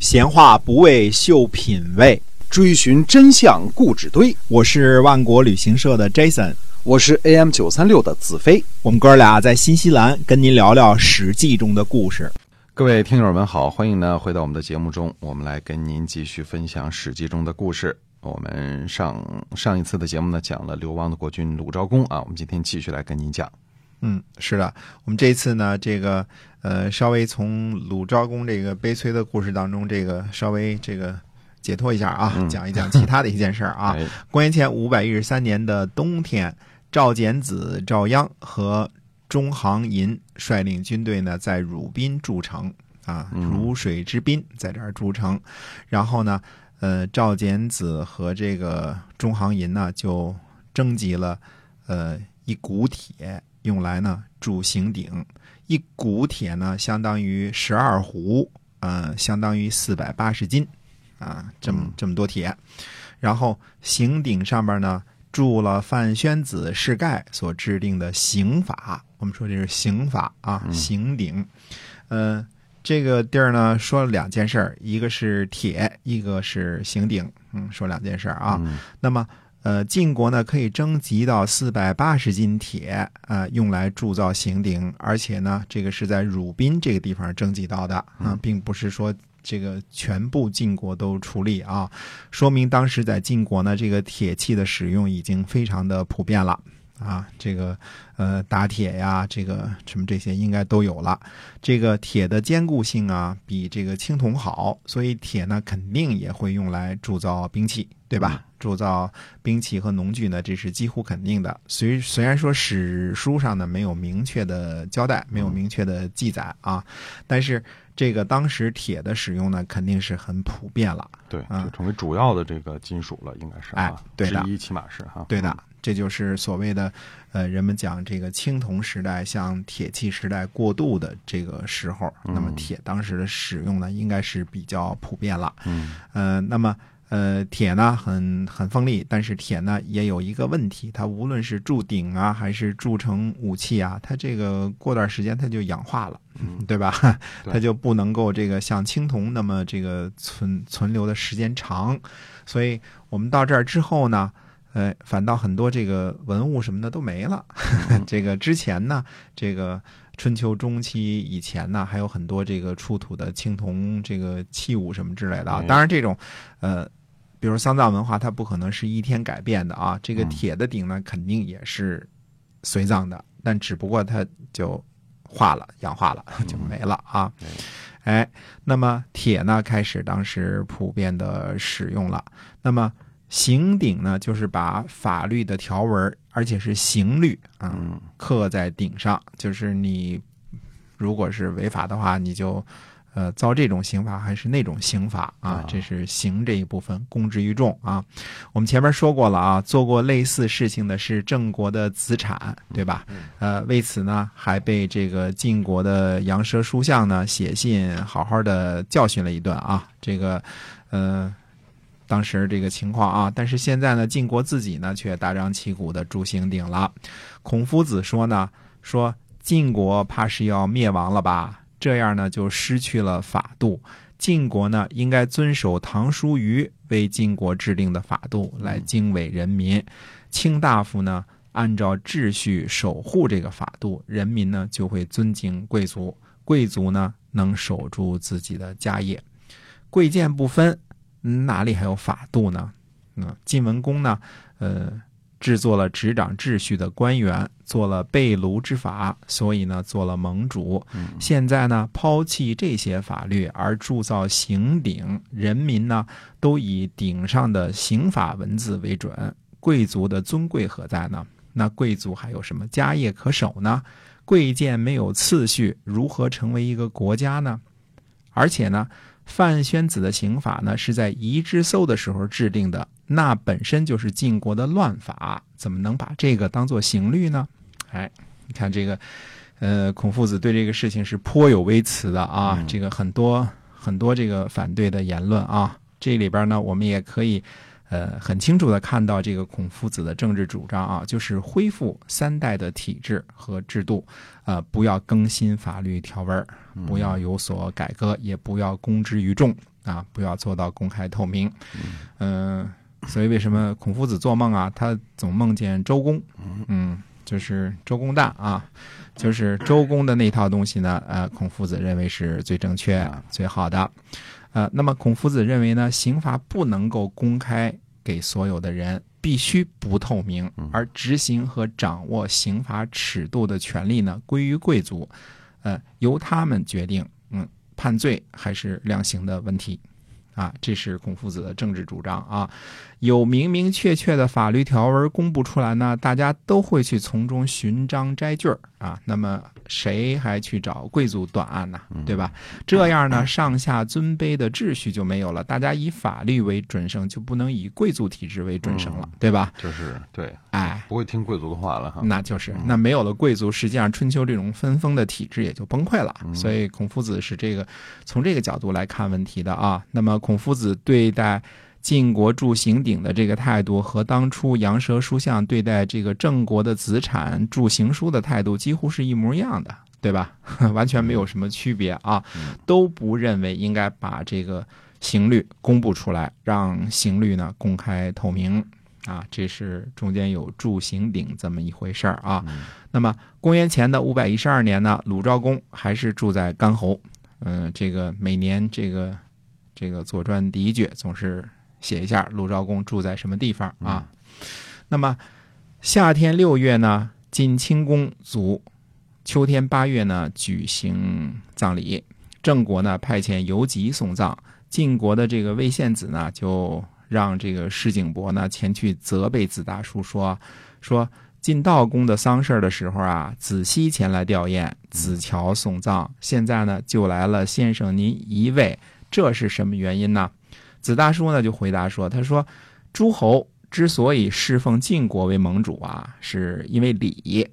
闲话不为秀品味，追寻真相固纸堆。我是万国旅行社的 Jason，我是 AM 九三六的子飞。我们哥俩在新西兰跟您聊聊《史记》中的故事。各位听友们好，欢迎呢回到我们的节目中，我们来跟您继续分享《史记》中的故事。我们上上一次的节目呢讲了流亡的国君鲁昭公啊，我们今天继续来跟您讲。嗯，是的，我们这一次呢，这个呃，稍微从鲁昭公这个悲催的故事当中，这个稍微这个解脱一下啊，讲一讲其他的一件事儿啊。公元前五百一十三年的冬天，赵简子赵鞅和中行寅率领军队呢，在汝滨筑城啊，汝水之滨，在这儿筑城。然后呢，呃，赵简子和这个中行寅呢，就征集了呃一股铁。用来呢铸刑鼎，一股铁呢相当于十二斛，呃，相当于四百八十斤，啊，这么这么多铁。然后刑鼎上边呢铸了范宣子世盖所制定的刑法，我们说这是刑法啊，刑鼎。嗯，这个地儿呢说了两件事儿一个是铁，一个是刑鼎，嗯，说两件事儿啊。那么。呃，晋国呢可以征集到四百八十斤铁，呃，用来铸造刑鼎，而且呢，这个是在汝滨这个地方征集到的啊，并不是说这个全部晋国都出力啊，说明当时在晋国呢，这个铁器的使用已经非常的普遍了啊，这个呃打铁呀，这个什么这些应该都有了，这个铁的坚固性啊比这个青铜好，所以铁呢肯定也会用来铸造兵器，对吧？铸造兵器和农具呢，这是几乎肯定的。虽虽然说史书上呢没有明确的交代，没有明确的记载啊，但是这个当时铁的使用呢，肯定是很普遍了。对，就成为主要的这个金属了，应该是哎，对的，一起码是哈，对的，这就是所谓的呃，人们讲这个青铜时代向铁器时代过渡的这个时候，那么铁当时的使用呢，应该是比较普遍了。嗯，呃，那么。呃，铁呢很很锋利，但是铁呢也有一个问题，它无论是铸鼎啊，还是铸成武器啊，它这个过段时间它就氧化了，对吧？它就不能够这个像青铜那么这个存存留的时间长，所以我们到这儿之后呢，呃，反倒很多这个文物什么的都没了。这个之前呢，这个春秋中期以前呢，还有很多这个出土的青铜这个器物什么之类的啊，当然这种，呃。比如丧葬文化，它不可能是一天改变的啊。这个铁的鼎呢，肯定也是随葬的，但只不过它就化了、氧化了，就没了啊。哎，那么铁呢，开始当时普遍的使用了。那么刑鼎呢，就是把法律的条文，而且是刑律啊，刻在鼎上，就是你如果是违法的话，你就。呃，遭这种刑罚还是那种刑罚啊？这是刑这一部分，公之于众啊。我们前面说过了啊，做过类似事情的是郑国的子产，对吧？呃，为此呢，还被这个晋国的杨奢书相呢写信，好好的教训了一顿啊。这个，呃，当时这个情况啊，但是现在呢，晋国自己呢却大张旗鼓的铸刑鼎了。孔夫子说呢，说晋国怕是要灭亡了吧？这样呢，就失去了法度。晋国呢，应该遵守唐叔虞为晋国制定的法度来经纬人民。卿大夫呢，按照秩序守护这个法度，人民呢就会尊敬贵族，贵族呢能守住自己的家业。贵贱不分，哪里还有法度呢？嗯，晋文公呢，呃。制作了执掌秩序的官员，做了被庐之法，所以呢，做了盟主。现在呢，抛弃这些法律而铸造刑鼎，人民呢都以鼎上的刑法文字为准。贵族的尊贵何在呢？那贵族还有什么家业可守呢？贵贱没有次序，如何成为一个国家呢？而且呢？范宣子的刑法呢，是在夷之搜的时候制定的，那本身就是晋国的乱法，怎么能把这个当做刑律呢？哎，你看这个，呃，孔夫子对这个事情是颇有微词的啊，这个很多很多这个反对的言论啊，这里边呢，我们也可以。呃，很清楚的看到这个孔夫子的政治主张啊，就是恢复三代的体制和制度，呃，不要更新法律条文，不要有所改革，也不要公之于众啊，不要做到公开透明。嗯、所以为什么孔夫子做梦啊，他总梦见周公？嗯，就是周公旦啊，就是周公的那套东西呢，呃，孔夫子认为是最正确、最好的。呃，那么孔夫子认为呢，刑罚不能够公开给所有的人，必须不透明，而执行和掌握刑罚尺度的权利呢，归于贵族，呃，由他们决定，嗯，判罪还是量刑的问题。啊，这是孔夫子的政治主张啊。有明明确确的法律条文公布出来呢，大家都会去从中寻章摘句儿啊。那么谁还去找贵族断案呢？对吧？这样呢，上下尊卑的秩序就没有了。大家以法律为准绳，就不能以贵族体制为准绳了，对吧？就是对，哎，不会听贵族的话了哈。那就是那没有了贵族，实际上春秋这种分封的体制也就崩溃了。所以孔夫子是这个从这个角度来看问题的啊。那么孔夫子对待晋国铸刑鼎的这个态度，和当初杨蛇书相对待这个郑国的子产铸刑书的态度几乎是一模一样的，对吧？完全没有什么区别啊，都不认为应该把这个刑律公布出来，让刑律呢公开透明。啊，这是中间有铸刑鼎这么一回事儿啊。那么公元前的五百一十二年呢，鲁昭公还是住在干侯。嗯、这个每年这个这个《左传》第一卷总是写一下鲁昭公住在什么地方啊。那么夏天六月呢，晋清公卒；秋天八月呢，举行葬礼。郑国呢派遣游吉送葬，晋国的这个魏献子呢就让这个石景伯呢前去责备子大叔说说晋悼公的丧事儿的时候啊，子西前来吊唁，子乔送葬，现在呢就来了先生您一位，这是什么原因呢？子大叔呢就回答说，他说诸侯之所以侍奉晋国为盟主啊，是因为礼。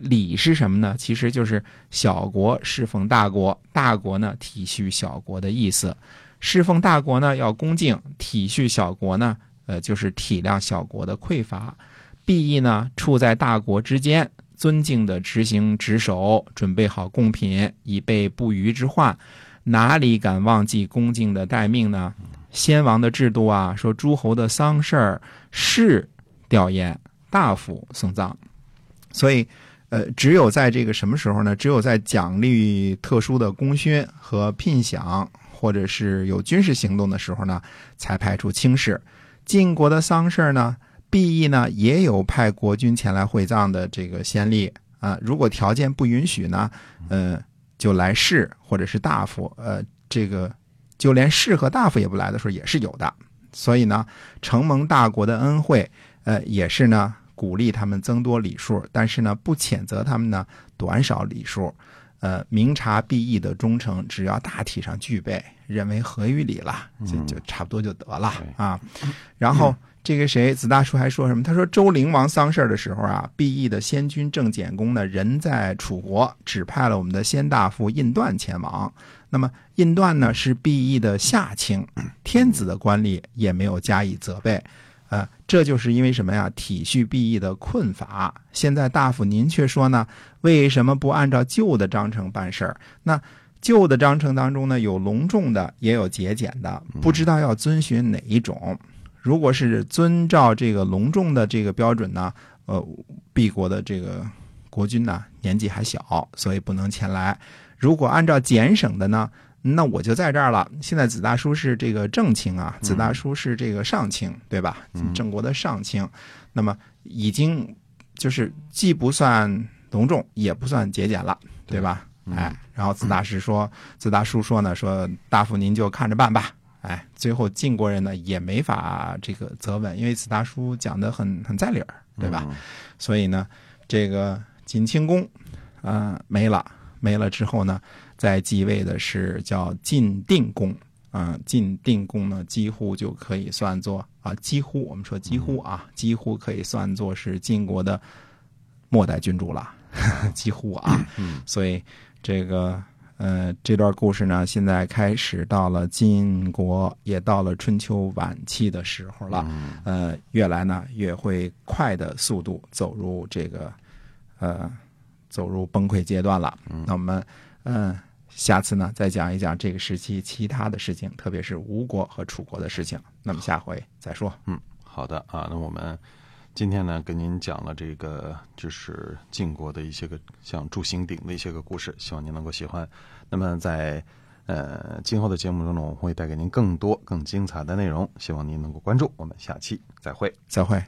礼是什么呢？其实就是小国侍奉大国，大国呢体恤小国的意思。侍奉大国呢要恭敬，体恤小国呢，呃，就是体谅小国的匮乏。必义呢处在大国之间，尊敬的执行职守，准备好贡品，以备不虞之患。哪里敢忘记恭敬的待命呢？先王的制度啊，说诸侯的丧事儿是吊唁，大夫送葬，所以。呃，只有在这个什么时候呢？只有在奖励特殊的功勋和聘享，或者是有军事行动的时候呢，才派出卿士。晋国的丧事儿呢，毕义呢也有派国君前来会葬的这个先例啊、如果条件不允许呢，呃，就来士或者是大夫，呃，这个就连士和大夫也不来的时候也是有的。所以呢，承蒙大国的恩惠，呃，也是呢。鼓励他们增多礼数，但是呢，不谴责他们呢短少礼数。呃，明察必义的忠诚，只要大体上具备，认为合于理了，就就差不多就得了啊。然后这个谁，子大叔还说什么？他说周灵王丧事的时候啊，毕义的先君郑简公呢，人在楚国，指派了我们的先大夫印段前往。那么印段呢是毕义的下卿，天子的官吏也没有加以责备。呃，这就是因为什么呀？体恤毕义的困乏。现在大夫您却说呢，为什么不按照旧的章程办事儿？那旧的章程当中呢，有隆重的，也有节俭的，不知道要遵循哪一种。如果是遵照这个隆重的这个标准呢，呃，敝国的这个国君呢年纪还小，所以不能前来。如果按照俭省的呢？那我就在这儿了。现在子大叔是这个正卿啊，子大叔是这个上卿，对吧？郑国的上卿，那么已经就是既不算隆重，也不算节俭了，对吧？哎，然后子大师说，子大叔说呢，说大夫您就看着办吧。哎，最后晋国人呢也没法这个责问，因为子大叔讲的很很在理儿，对吧？所以呢，这个晋清公，啊、没了，没了之后呢。在继位的是叫晋定公，啊、晋定公呢几乎就可以算作啊，几乎我们说几乎啊，几乎可以算作是晋国的末代君主了，几乎啊，所以这个呃这段故事呢，现在开始到了晋国，也到了春秋晚期的时候了，呃，越来呢越会快的速度走入这个呃走入崩溃阶段了。那我们嗯。下次呢再讲一讲这个时期其他的事情，特别是吴国和楚国的事情。那么下回再说。嗯，好的啊，那我们今天呢跟您讲了这个就是晋国的一些个像祝行鼎的一些个故事，希望您能够喜欢。那么在呃今后的节目中呢，我会带给您更多更精彩的内容，希望您能够关注。我们下期再会。再会。